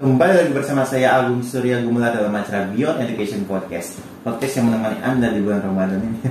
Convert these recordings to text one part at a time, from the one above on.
Kembali lagi bersama saya Agung Surya Gumula dalam acara Beyond Education Podcast. Podcast yang menemani Anda di bulan Ramadan ini.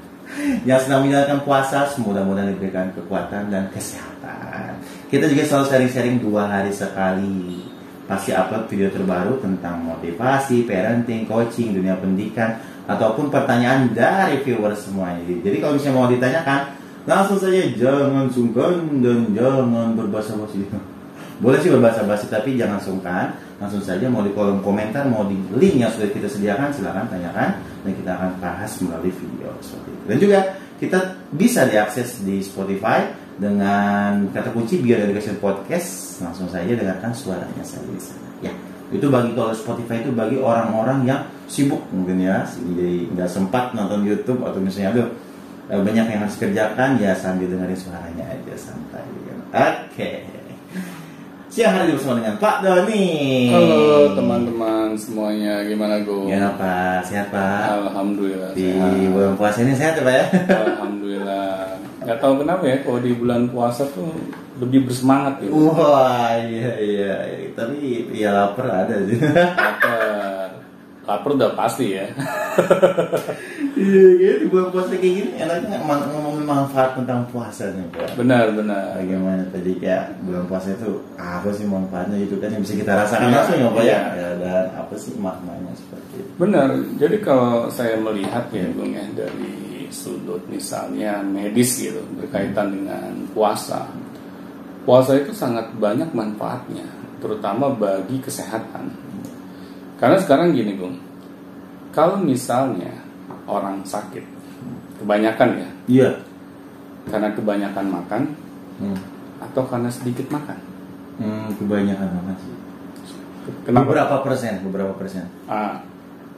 Yang sedang menjalankan puasa Semoga-moga diberikan kekuatan dan kesehatan. Kita juga selalu sharing-sharing dua hari sekali. Pasti upload video terbaru tentang motivasi, parenting, coaching, dunia pendidikan Ataupun pertanyaan dari viewers semuanya. Jadi kalau misalnya mau ditanyakan Langsung saja jangan sungkan dan jangan berbahasa basi boleh sih berbahasa basi tapi jangan sungkan. Langsung saja mau di kolom komentar mau di link yang sudah kita sediakan silahkan tanyakan. Dan kita akan bahas melalui video seperti itu. Dan juga kita bisa diakses di Spotify dengan kata kunci Beyond Education Podcast. Langsung saja dengarkan suaranya saya di sana. Ya itu bagi kalau Spotify itu bagi orang-orang yang sibuk mungkin ya. Jadi nggak sempat nonton YouTube atau misalnya aduh banyak yang harus kerjakan ya sambil dengerin suaranya aja santai. Oke. okay. Siang hari bersama dengan Pak Doni. Halo teman-teman semuanya, gimana Go? Ya Pak, sehat Pak. Alhamdulillah. Di sehat. bulan puasa ini sehat ya Pak ya? Alhamdulillah. Gak tahu kenapa ya, kalau di bulan puasa tuh lebih bersemangat gitu. Wah iya iya, tapi ya lapar ada sih. Lapar, lapar udah pasti ya. Iya di bulan puasa kayak gini enaknya ngomong- ngomongin manfaat tentang puasa nih Pak. Benar benar. Bagaimana tadi ya bulan puasa itu apa sih manfaatnya itu kan yang bisa kita rasakan Iya, langsung ya Pak ya? iya. Ya, Dan apa sih maknanya seperti itu? Benar. Jadi kalau saya melihat ya Bung ya dari sudut misalnya medis gitu berkaitan dengan puasa. Puasa itu sangat banyak manfaatnya, terutama bagi kesehatan. Karena sekarang gini Bung, kalau misalnya orang sakit, kebanyakan ya, Iya. karena kebanyakan makan Hmm. atau karena sedikit makan. Hmm, kebanyakan apa sih? Kenapa? Beberapa persen, beberapa persen. Ah,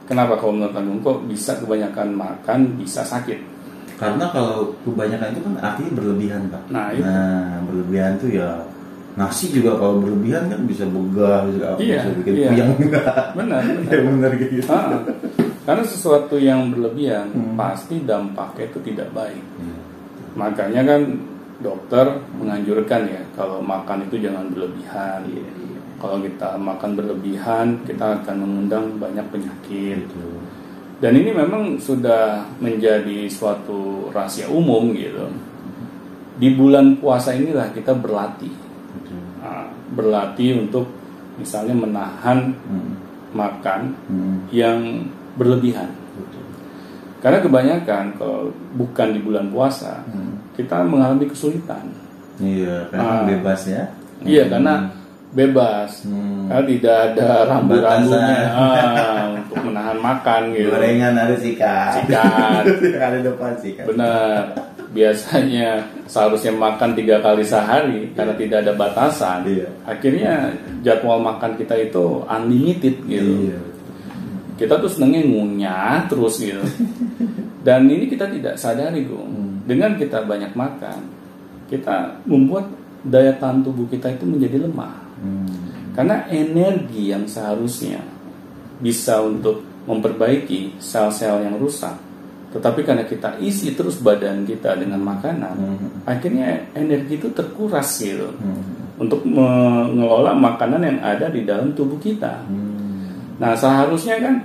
kenapa kalau menurut Agung kok bisa kebanyakan makan bisa sakit? Karena kalau kebanyakan itu kan artinya berlebihan pak. Nah, itu. berlebihan tuh ya nasi juga kalau berlebihan kan bisa begah, bisa apa, Iya, bisa bikin iya. puyeng. Benar, ya benar. benar gitu. Ah, karena sesuatu yang berlebihan Hmm. pasti dampaknya itu tidak baik. Iya. Makanya kan dokter menganjurkan ya kalau makan itu jangan berlebihan. Iya, iya. Kalau kita makan berlebihan, kita akan mengundang banyak penyakit. Gitu. Dan ini memang sudah menjadi suatu rahasia umum gitu. Di bulan puasa inilah kita berlatih, berlatih untuk misalnya menahan Hmm. makan Hmm. yang berlebihan. Karena kebanyakan kalau bukan di bulan puasa, Hmm. kita mengalami kesulitan. Iya, karena Ah. bebas ya. Iya, Hmm. karena bebas. Hmm. Karena tidak ada rambu-rambunya ah, untuk menahan makan gitu. gorengan ada sikat. Sikat. ada depan sikat. Benar. Biasanya seharusnya makan tiga kali sehari karena tidak ada batasan. Iya. Akhirnya jadwal makan kita itu unlimited gitu. Iya. Kita tuh senengnya ngunyah terus gitu. Dan ini kita tidak sadari, Gung. Hmm. Dengan kita banyak makan, kita membuat daya tahan tubuh kita itu menjadi lemah. Hmm. Karena energi yang seharusnya bisa untuk memperbaiki sel-sel yang rusak, tetapi karena kita isi terus badan kita dengan makanan, Hmm. akhirnya energi itu terkuras gitu Hmm. untuk mengelola makanan yang ada di dalam tubuh kita. Hmm. Nah, seharusnya kan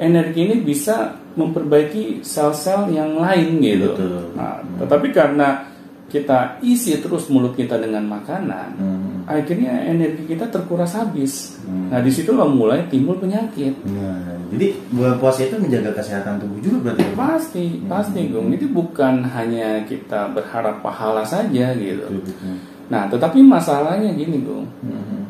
energi ini bisa memperbaiki sel-sel yang lain gitu. Betul. Nah, tetapi karena kita isi terus mulut kita dengan makanan, Hmm. Akhirnya energi kita terkuras habis. Hmm. Nah, di situlah mulai timbul penyakit. Nah, jadi bulan puasa itu menjaga kesehatan tubuh juga berarti. ya, Pak? Pasti, pasti, Gung. Itu bukan hanya kita berharap pahala saja gitu. Betul. Nah, tetapi masalahnya gini, Gung. Hmm.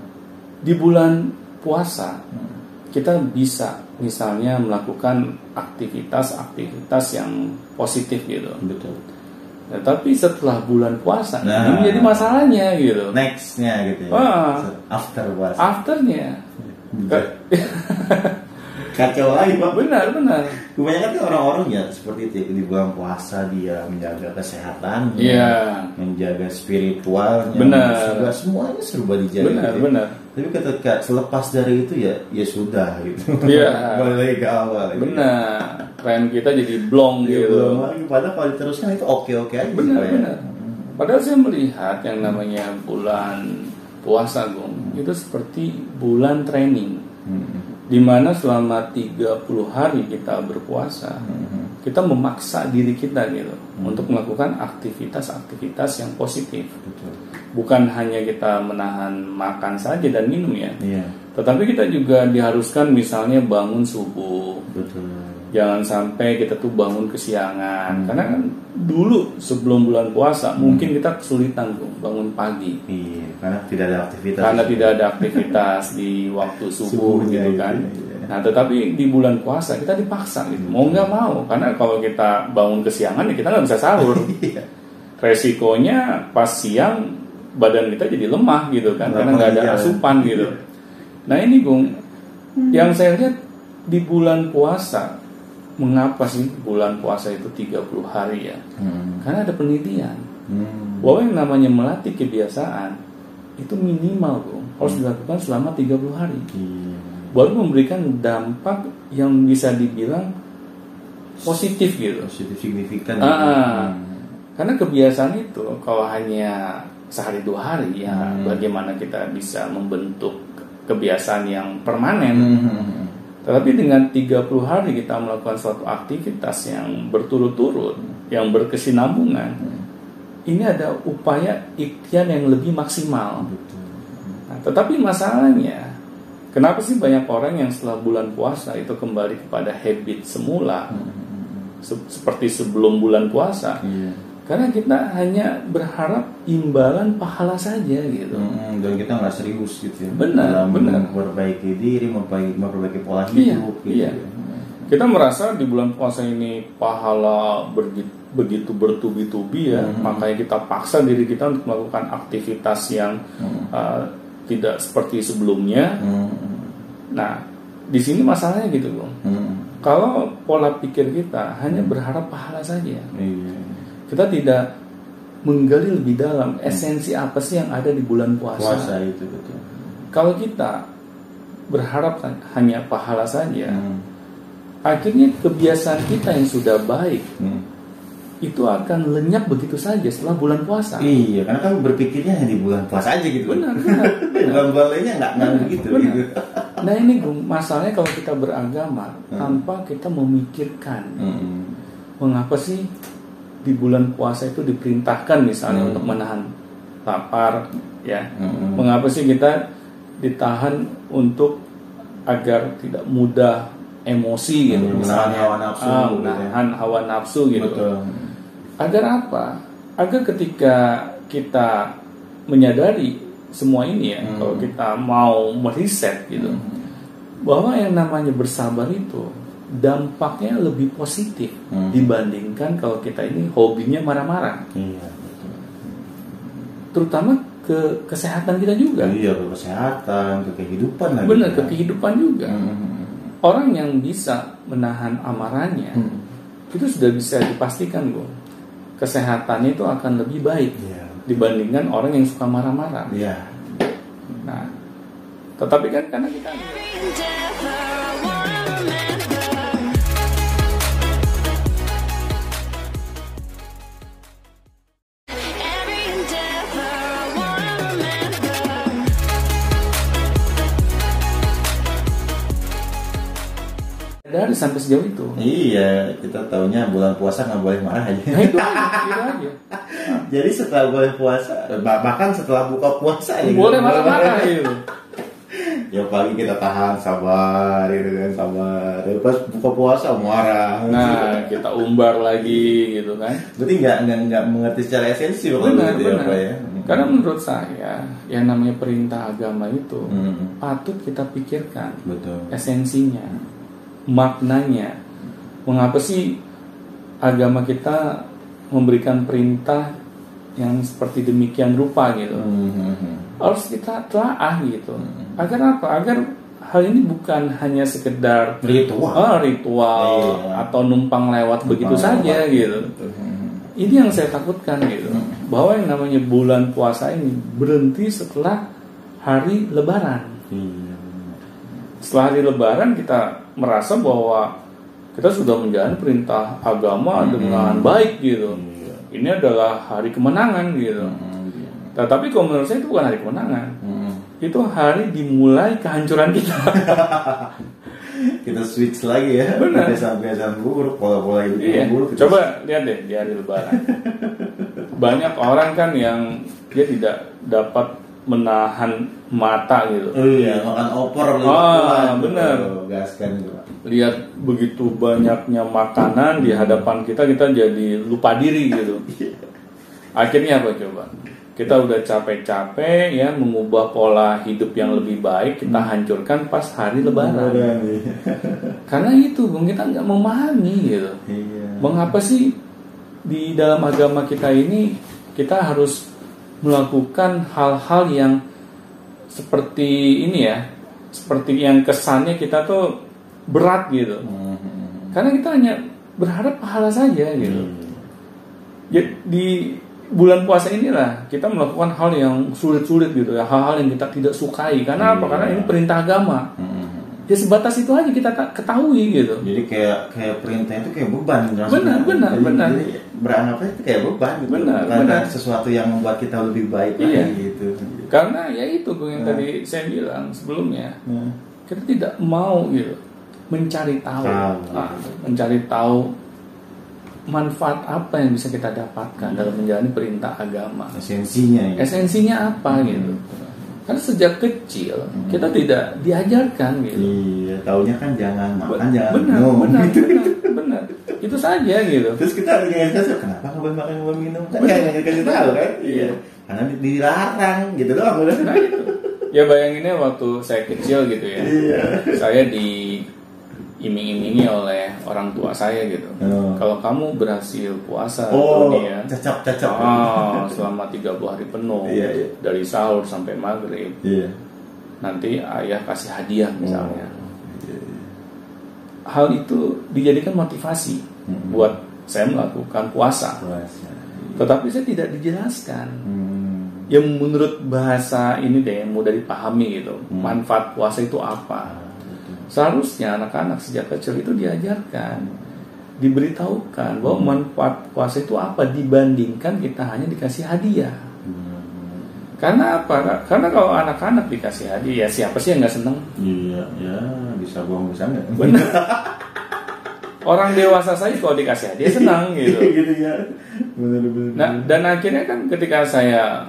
Di bulan puasa Hmm. kita bisa misalnya melakukan aktivitas-aktivitas yang positif gitu. Betul. Nah, tapi setelah bulan puasa Nah. ini menjadi masalahnya gitu. Nextnya gitu ya. Wah. After puasa. Afternya. Kacau lagi pak. benar benar. Kebanyakan kan orang-orang ya seperti itu di bulan puasa dia menjaga kesehatan, Iya. menjaga spiritualnya, Benar. serba semuanya serba dijaga. Benar gitu ya. benar. Tapi ketika selepas dari itu ya ya sudah gitu. Iya. Balik ke awal. gitu. Tren kita jadi blong Iya, gitu. belum. Padahal kalau diteruskan itu oke-oke aja. Benar ya. benar. Padahal saya melihat yang namanya bulan puasa, Gung, itu seperti bulan training Hmm. di mana selama 30 hari kita berpuasa Hmm. kita memaksa diri kita gitu untuk melakukan aktivitas-aktivitas yang positif Betul. bukan hanya kita menahan makan saja dan minum ya Iya, tetapi kita juga diharuskan misalnya bangun subuh betul. Jangan sampai kita tuh bangun kesiangan karena kan dulu sebelum bulan puasa mungkin kita kesulitan tuh bangun pagi Iya, karena tidak ada aktivitas. karena tidak ada aktivitas di waktu subuh Subuhnya, gitu kan. iya. Nah, tetapi di bulan puasa kita dipaksa gitu. Mau nggak mau, karena kalau kita bangun kesiangan ya kita nggak bisa sahur. Iya. Resikonya pas siang badan kita jadi lemah gitu kan, karena nggak ada Iya. asupan gitu. Nah ini Gung, yang saya lihat di bulan puasa, mengapa sih bulan puasa itu 30 hari ya? Hmm. Karena ada penelitian Hmm. bahwa yang namanya melatih kebiasaan itu minimal Bung, harus dilakukan selama 30 hari Iya. baru memberikan dampak yang bisa dibilang positif gitu Positif signifikan. Ah, Hmm. karena kebiasaan itu kalau hanya sehari dua hari ya Hmm. bagaimana kita bisa membentuk kebiasaan yang permanen Hmm. Tetapi dengan 30 hari kita melakukan suatu aktivitas yang berturut-turut yang berkesinambungan ini ada upaya ikhtiar yang lebih maksimal. Nah, tetapi masalahnya, kenapa sih banyak orang yang setelah bulan puasa itu kembali kepada habit semula, se- seperti sebelum bulan puasa? Iya. Karena kita hanya berharap imbalan pahala saja gitu. Hmm, dan kita nggak serius gitu ya. Benar, Dalam benar. memperbaiki diri, memperbaiki, memperbaiki pola Iya, hidup gitu. iya. ya. Kita merasa di bulan puasa ini pahala begitu, begitu bertubi-tubi ya, Hmm. makanya kita paksa diri kita untuk melakukan aktivitas yang Hmm. uh, tidak seperti sebelumnya. Hmm. Nah, di sini masalahnya gitu, Bung. Hmm. Kalau pola pikir kita hanya berharap pahala saja, Iya. Kita tidak menggali lebih dalam esensi apa sih yang ada di bulan puasa. Puasa itu betul. Kalau kita berharap hanya pahala saja, Hmm. akhirnya kebiasaan kita yang sudah baik Hmm. itu akan lenyap begitu saja setelah bulan puasa. Iya, karena kan berpikirnya hanya di bulan puasa aja gitu. Benar, benar. Bulan-bulan lainnya nggak nggak begitu. Benar. Gitu. Nah ini masalahnya kalau kita beragama Hmm. tanpa kita memikirkan Hmm. mengapa sih di bulan puasa itu diperintahkan misalnya Hmm. untuk menahan lapar ya Hmm. mengapa sih kita ditahan untuk agar tidak mudah emosi gitu Hmm, menahan misalnya hawa nafsu Ah, gitu ya. menahan hawa nafsu gitu Betul. agar apa agar ketika kita menyadari semua ini ya Hmm. kalau kita mau meriset gitu bahwa yang namanya bersabar itu dampaknya lebih positif Hmm. dibandingkan kalau kita ini hobinya marah-marah Iya. betul. terutama ke kesehatan kita juga Iya, ke kesehatan, ke kehidupan lagi. benar ke kehidupan juga Hmm. orang yang bisa menahan amarahnya Hmm. itu sudah bisa dipastikan Bung kesehatannya itu akan lebih baik Iya. dibandingkan orang yang suka marah-marah Iya. nah tetapi kan karena kita sampai sejauh itu Iya, kita taunya bulan puasa nggak boleh marah aja. nah itu aja, itu aja. Jadi setelah bulan puasa, bah- bahkan setelah buka puasa ya, boleh gitu. marah-marah gitu Ya pagi kita tahan, sabar, gitu kan, sabar. Terus pas buka puasa marah. nah kita umbar lagi gitu kan Berarti nggak nggak nggak mengerti secara esensi benar gitu ya, benar Pak ya. karena menurut saya yang namanya perintah agama itu Hmm, patut kita pikirkan betul. esensinya, maknanya. Mengapa sih agama kita memberikan perintah yang seperti demikian rupa gitu? Hmm, hmm, hmm. Harus kita telaah gitu. Agar apa? Agar hal ini bukan hanya sekedar Ritual. ah, ritual Iya. atau numpang lewat begitu Numpang saja lewat. gitu. Betul. Hmm. Ini yang saya takutkan gitu. Bahwa yang namanya bulan puasa ini berhenti setelah hari lebaran. Iya. setelah hari lebaran kita merasa bahwa kita sudah menjalani perintah agama Hmm. dengan baik gitu. Iya. Ini adalah hari kemenangan gitu. Hmm, iya. Tetapi kalau menurut saya itu bukan hari kemenangan. Hmm. itu hari dimulai kehancuran kita. Kita switch lagi ya. Benar. Kebiasaan-kebiasaan buruk, pola-pola hidup Iya. yang buruk. kita Coba lihat deh di hari Lebaran. Banyak orang kan yang dia tidak dapat menahan mata gitu. Oh iya, makan opor Ah, kuat. bener. Oh, gaskan itu. Pak. Lihat begitu banyaknya makanan di hadapan kita, kita jadi lupa diri gitu. Akhirnya apa coba? Kita udah capek-capek ya mengubah pola hidup yang lebih baik, kita hancurkan pas hari Lebaran. iya. Karena itu, Bung, kita nggak memahami gitu. Iya. Mengapa sih di dalam agama kita ini kita harus melakukan hal-hal yang seperti ini ya, seperti yang kesannya kita tuh berat gitu. Mhm. Karena kita hanya berharap pahala saja gitu. Hmm. Ya, di bulan puasa inilah kita melakukan hal yang sulit-sulit gitu ya, hal-hal yang kita tidak sukai. Karena apa? Iya. Karena ini perintah agama. Mhm. Ya sebatas itu aja kita ketahui gitu. Jadi kayak kayak perintah itu kayak beban gitu Benar, benar, jadi, benar. Jadi beranggapannya itu kayak beban gitu. Benar, Bukan benar. sesuatu yang membuat kita lebih baik Iya. lagi gitu. Karena ya itu yang Hmm. tadi saya bilang sebelumnya. Hmm. kita tidak mau gitu mencari tahu, Tahu. Ah, mencari tahu manfaat apa yang bisa kita dapatkan dalam menjalani perintah agama Esensinya gitu. esensinya apa gitu karena sejak kecil kita tidak diajarkan gitu Iya, taunya kan jangan makan, jangan benar minum. benar gitu. benar benar itu saja gitu Terus kita harus ngasih kenapa nggak boleh makan, nggak boleh minum? Kan nggak dikasih tahu kan? Iya. Karena di- dilarang gitu doang nah itu ya bayanginnya waktu saya kecil gitu ya Iya. saya diiming-imingi oleh orang tua saya gitu Oh. kalau kamu berhasil puasa Oh, Tony, ya cacap cacap. Ah, selama 30 hari penuh Iya, iya. dari sahur sampai maghrib Iya. nanti ayah kasih hadiah misalnya Iya. hal itu dijadikan motivasi Hmm. buat saya melakukan puasa Puasa. tetapi saya tidak dijelaskan Hmm. yang menurut bahasa ini deh yang mudah dipahami gitu Hmm. manfaat puasa itu apa seharusnya anak-anak sejak kecil itu diajarkan diberitahukan bahwa manfaat puasa itu apa dibandingkan kita hanya dikasih hadiah Hmm. karena apa karena kalau anak-anak dikasih hadiah ya siapa sih yang nggak seneng Iya, ya bisa bohong bisa nggak? benar orang dewasa saja kalau dikasih hadiah senang gitu gitu ya. Benar benar. nah dan akhirnya kan ketika saya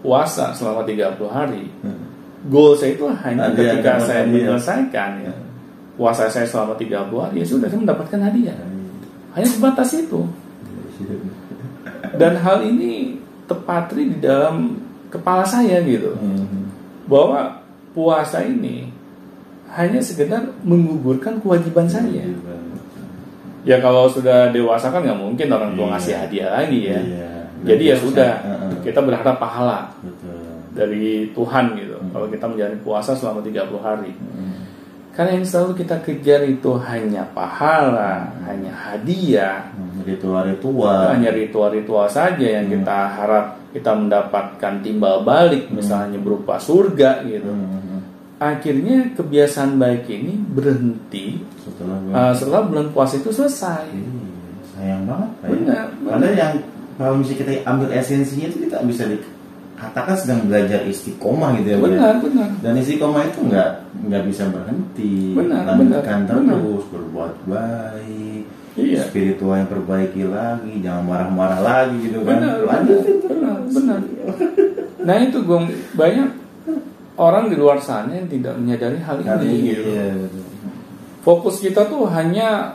puasa selama 30 hari Hmm. Goal saya itu hanya Hadiah, ketika saya hadiah. menyelesaikan ya. Puasa saya selama 30 hari ya sudah saya mendapatkan hadiah. Hanya sebatas itu. Dan hal ini tepatri di dalam kepala saya gitu. Hmm. bahwa puasa ini hanya sekedar menggugurkan kewajiban saya. Ya kalau sudah dewasa kan nggak mungkin orang tua Iya. ngasih hadiah lagi ya. Iya. jadi ya sudah kita berharap pahala. Betul. Dari Tuhan gitu Hmm. kalau kita menjalani puasa selama 30 hari Hmm. karena yang selalu kita kejar itu hanya pahala hanya hadiah Hmm, Ritual-ritual. hanya ritual-ritual saja yang Hmm. kita harap kita mendapatkan timbal balik misalnya berupa surga gitu Hmm. akhirnya kebiasaan baik ini berhenti Setelah gua- uh, setelah bulan puasa itu selesai Ih, sayang banget ya. Benar, Karena benar. yang kalau misalnya kita ambil esensinya itu kita bisa dikatakan sedang belajar istiqomah gitu ya. Ya. benar benar Dan istiqomah itu nggak nggak bisa berhenti. Benar, Lanjutkan benar, benar. terus berbuat baik. Iya. Spiritual yang perbaiki lagi, jangan marah-marah lagi gitu kan. benar benar Lanjutin terus. benar benar nah itu gong banyak orang di luar sana yang tidak menyadari hal Kali ini ini, gitu. iya, betul. fokus kita tuh hanya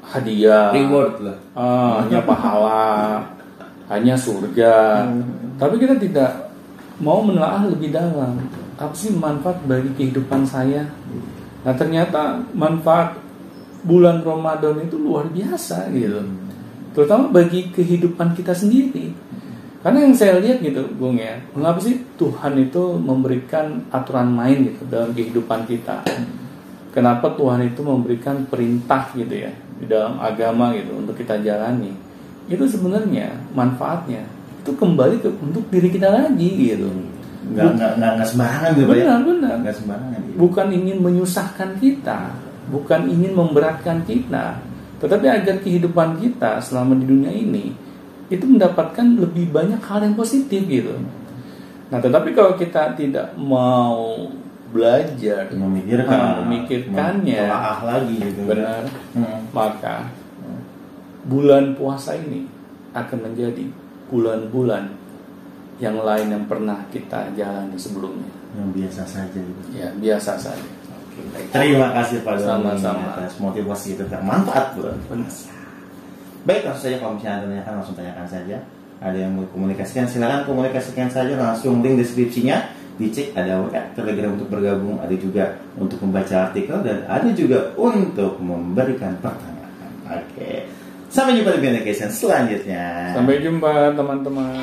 hadiah Reward lah. ah, hanya pahala hanya surga. Tapi kita tidak mau menelaah lebih dalam. Apa sih manfaat bagi kehidupan saya? Nah ternyata manfaat bulan Ramadan itu luar biasa gitu. Terutama bagi kehidupan kita sendiri. Karena yang saya lihat gitu Bung ya mengapa sih Tuhan itu memberikan aturan main gitu dalam kehidupan kita? Kenapa Tuhan itu memberikan perintah gitu ya di dalam agama gitu untuk kita jalani itu sebenarnya manfaatnya itu kembali ke untuk diri kita lagi gitu Nggak, nggak, nggak, nggak sembarangan gitu ya. benar Nggak sembarangan. gitu. bukan ingin menyusahkan kita, bukan ingin memberatkan kita, tetapi agar kehidupan kita selama di dunia ini itu mendapatkan lebih banyak hal yang positif gitu. Nah, tetapi kalau kita tidak mau belajar, memikirkan memikirkannya. mentelaah lagi gitu benar, Hmm. maka bulan puasa ini akan menjadi bulan-bulan yang lain yang pernah kita jalani sebelumnya. yang biasa saja gitu. Ya, biasa saja. Terima kasih Pak Sama-sama. atas motivasi itu bermanfaat Benar. Baik langsung saja kalau misalnya ada tanyakan langsung tanyakan saja. Ada yang mau komunikasikan silakan komunikasikan saja langsung link deskripsinya dicek ada WA Telegram untuk bergabung ada juga untuk membaca artikel dan ada juga untuk memberikan pertanyaan. Sampai jumpa di Communication selanjutnya. Sampai jumpa teman-teman.